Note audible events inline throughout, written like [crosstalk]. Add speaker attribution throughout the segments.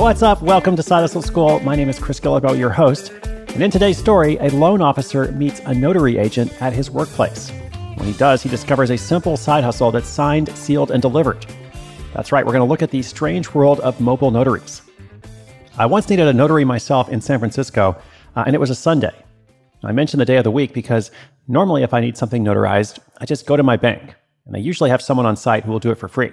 Speaker 1: What's up? Welcome to Side Hustle School. My name is Chris Guillebeau, your host. And in today's story, a loan officer meets a notary agent at his workplace. When he does, he discovers a simple side hustle that's signed, sealed, and delivered. That's right, we're going to look at the strange world of mobile notaries. I once needed a notary myself in San Francisco, uh, and it was a Sunday. I mentioned the day of the week because normally, if I need something notarized, I just go to my bank, and they usually have someone on site who will do it for free.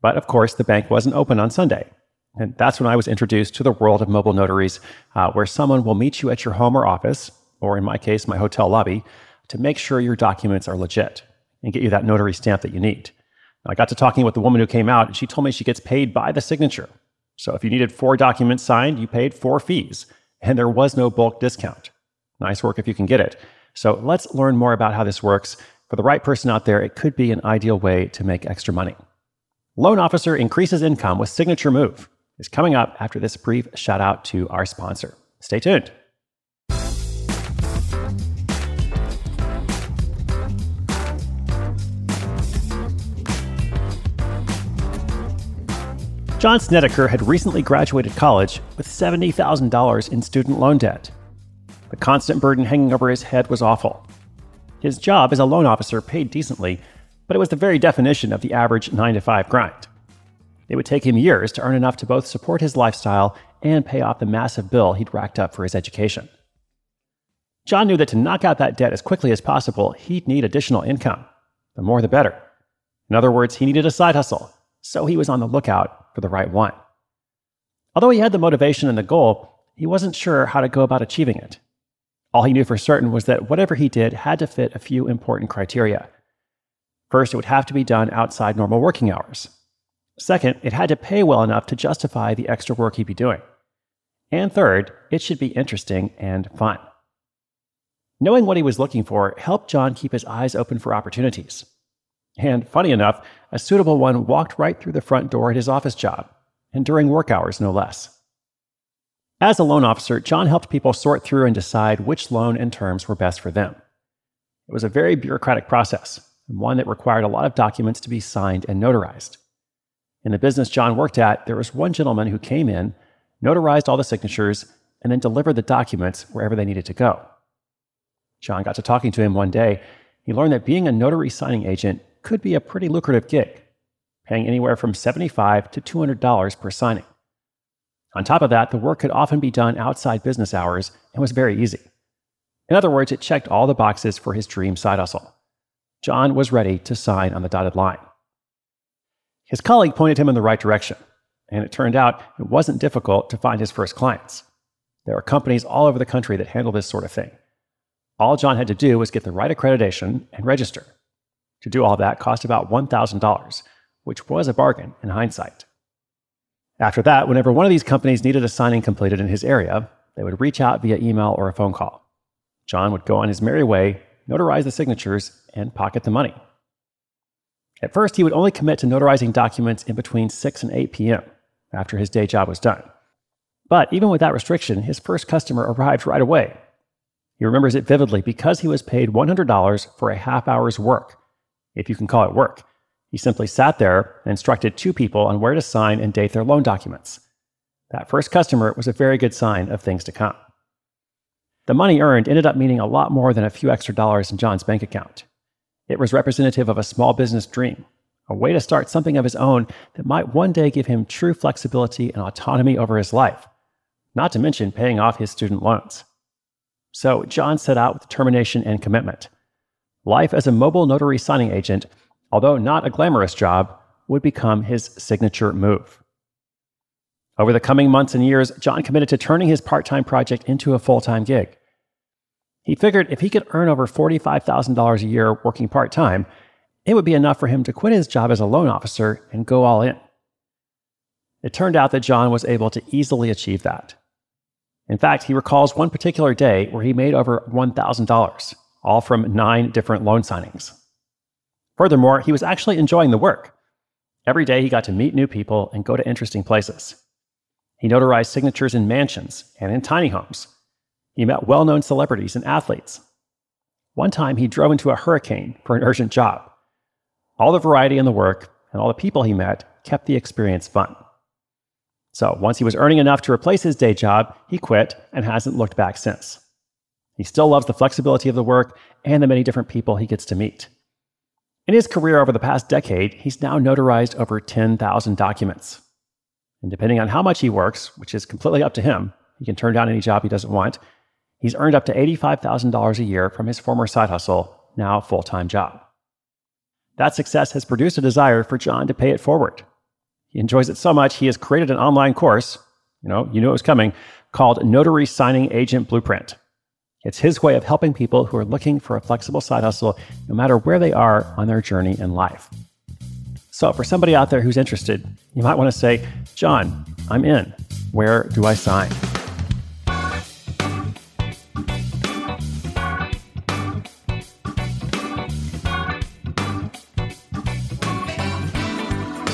Speaker 1: But of course, the bank wasn't open on Sunday. And that's when I was introduced to the world of mobile notaries, uh, where someone will meet you at your home or office, or in my case, my hotel lobby, to make sure your documents are legit and get you that notary stamp that you need. I got to talking with the woman who came out, and she told me she gets paid by the signature. So if you needed four documents signed, you paid four fees, and there was no bulk discount. Nice work if you can get it. So let's learn more about how this works. For the right person out there, it could be an ideal way to make extra money. Loan officer increases income with signature move is coming up after this brief shout out to our sponsor. Stay tuned. John Snedeker had recently graduated college with $70,000 in student loan debt. The constant burden hanging over his head was awful. His job as a loan officer paid decently, but it was the very definition of the average 9 to 5 grind. It would take him years to earn enough to both support his lifestyle and pay off the massive bill he'd racked up for his education. John knew that to knock out that debt as quickly as possible, he'd need additional income. The more the better. In other words, he needed a side hustle, so he was on the lookout for the right one. Although he had the motivation and the goal, he wasn't sure how to go about achieving it. All he knew for certain was that whatever he did had to fit a few important criteria. First, it would have to be done outside normal working hours. Second, it had to pay well enough to justify the extra work he'd be doing. And third, it should be interesting and fun. Knowing what he was looking for helped John keep his eyes open for opportunities. And funny enough, a suitable one walked right through the front door at his office job, and during work hours, no less. As a loan officer, John helped people sort through and decide which loan and terms were best for them. It was a very bureaucratic process, and one that required a lot of documents to be signed and notarized. In the business John worked at, there was one gentleman who came in, notarized all the signatures, and then delivered the documents wherever they needed to go. John got to talking to him one day. He learned that being a notary signing agent could be a pretty lucrative gig, paying anywhere from 75 to $200 per signing. On top of that, the work could often be done outside business hours and was very easy. In other words, it checked all the boxes for his dream side hustle. John was ready to sign on the dotted line. His colleague pointed him in the right direction, and it turned out it wasn't difficult to find his first clients. There are companies all over the country that handle this sort of thing. All John had to do was get the right accreditation and register. To do all that cost about $1,000, which was a bargain in hindsight. After that, whenever one of these companies needed a signing completed in his area, they would reach out via email or a phone call. John would go on his merry way, notarize the signatures, and pocket the money. At first, he would only commit to notarizing documents in between 6 and 8 p.m. after his day job was done. But even with that restriction, his first customer arrived right away. He remembers it vividly because he was paid $100 for a half hour's work, if you can call it work. He simply sat there and instructed two people on where to sign and date their loan documents. That first customer was a very good sign of things to come. The money earned ended up meaning a lot more than a few extra dollars in John's bank account. It was representative of a small business dream, a way to start something of his own that might one day give him true flexibility and autonomy over his life, not to mention paying off his student loans. So John set out with determination and commitment. Life as a mobile notary signing agent, although not a glamorous job, would become his signature move. Over the coming months and years, John committed to turning his part time project into a full time gig. He figured if he could earn over $45,000 a year working part time, it would be enough for him to quit his job as a loan officer and go all in. It turned out that John was able to easily achieve that. In fact, he recalls one particular day where he made over $1,000, all from nine different loan signings. Furthermore, he was actually enjoying the work. Every day he got to meet new people and go to interesting places. He notarized signatures in mansions and in tiny homes. He met well known celebrities and athletes. One time he drove into a hurricane for an urgent job. All the variety in the work and all the people he met kept the experience fun. So once he was earning enough to replace his day job, he quit and hasn't looked back since. He still loves the flexibility of the work and the many different people he gets to meet. In his career over the past decade, he's now notarized over 10,000 documents. And depending on how much he works, which is completely up to him, he can turn down any job he doesn't want, he's earned up to $85,000 a year from his former side hustle, now a full time job. That success has produced a desire for John to pay it forward. He enjoys it so much, he has created an online course, you know, you knew it was coming, called Notary Signing Agent Blueprint. It's his way of helping people who are looking for a flexible side hustle, no matter where they are on their journey in life. So, for somebody out there who's interested, you might want to say, John, I'm in. Where do I sign?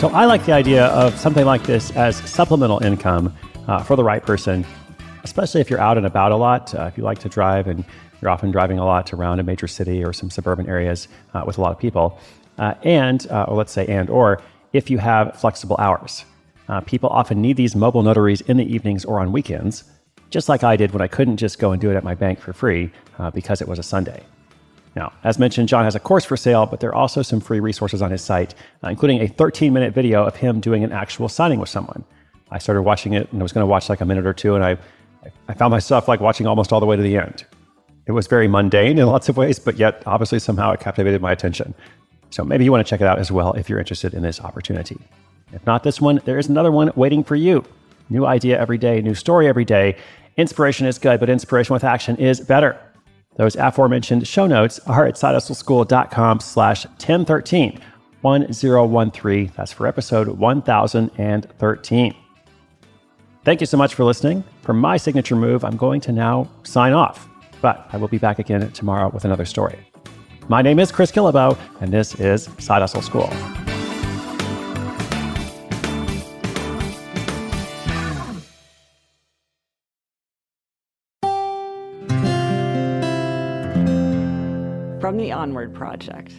Speaker 1: So I like the idea of something like this as supplemental income uh, for the right person, especially if you're out and about a lot. Uh, if you like to drive and you're often driving a lot around a major city or some suburban areas uh, with a lot of people, uh, and uh, or let's say and or if you have flexible hours. Uh, people often need these mobile notaries in the evenings or on weekends, just like I did when I couldn't just go and do it at my bank for free because it was a Sunday. Now, as mentioned, John has a course for sale, but there are also some free resources on his site, uh, including a 13 minute video of him doing an actual signing with someone. I started watching it and I was going to watch like a minute or two, and I, I found myself like watching almost all the way to the end. It was very mundane in [laughs] lots of ways, but yet obviously somehow it captivated my attention. So maybe you want to check it out as well if you're interested in this opportunity. If not this one, there is another one waiting for you. New idea every day, new story every day. Inspiration is good, but inspiration with action is better. Those aforementioned show notes are at sidehustleschool.com slash 1013, 1013. That's for episode 1013. Thank you so much for listening. For my signature move, I'm going to now sign off, but I will be back again tomorrow with another story. My name is Chris Guillebeau, and this is Side Hustle School.
Speaker 2: The Onward Project.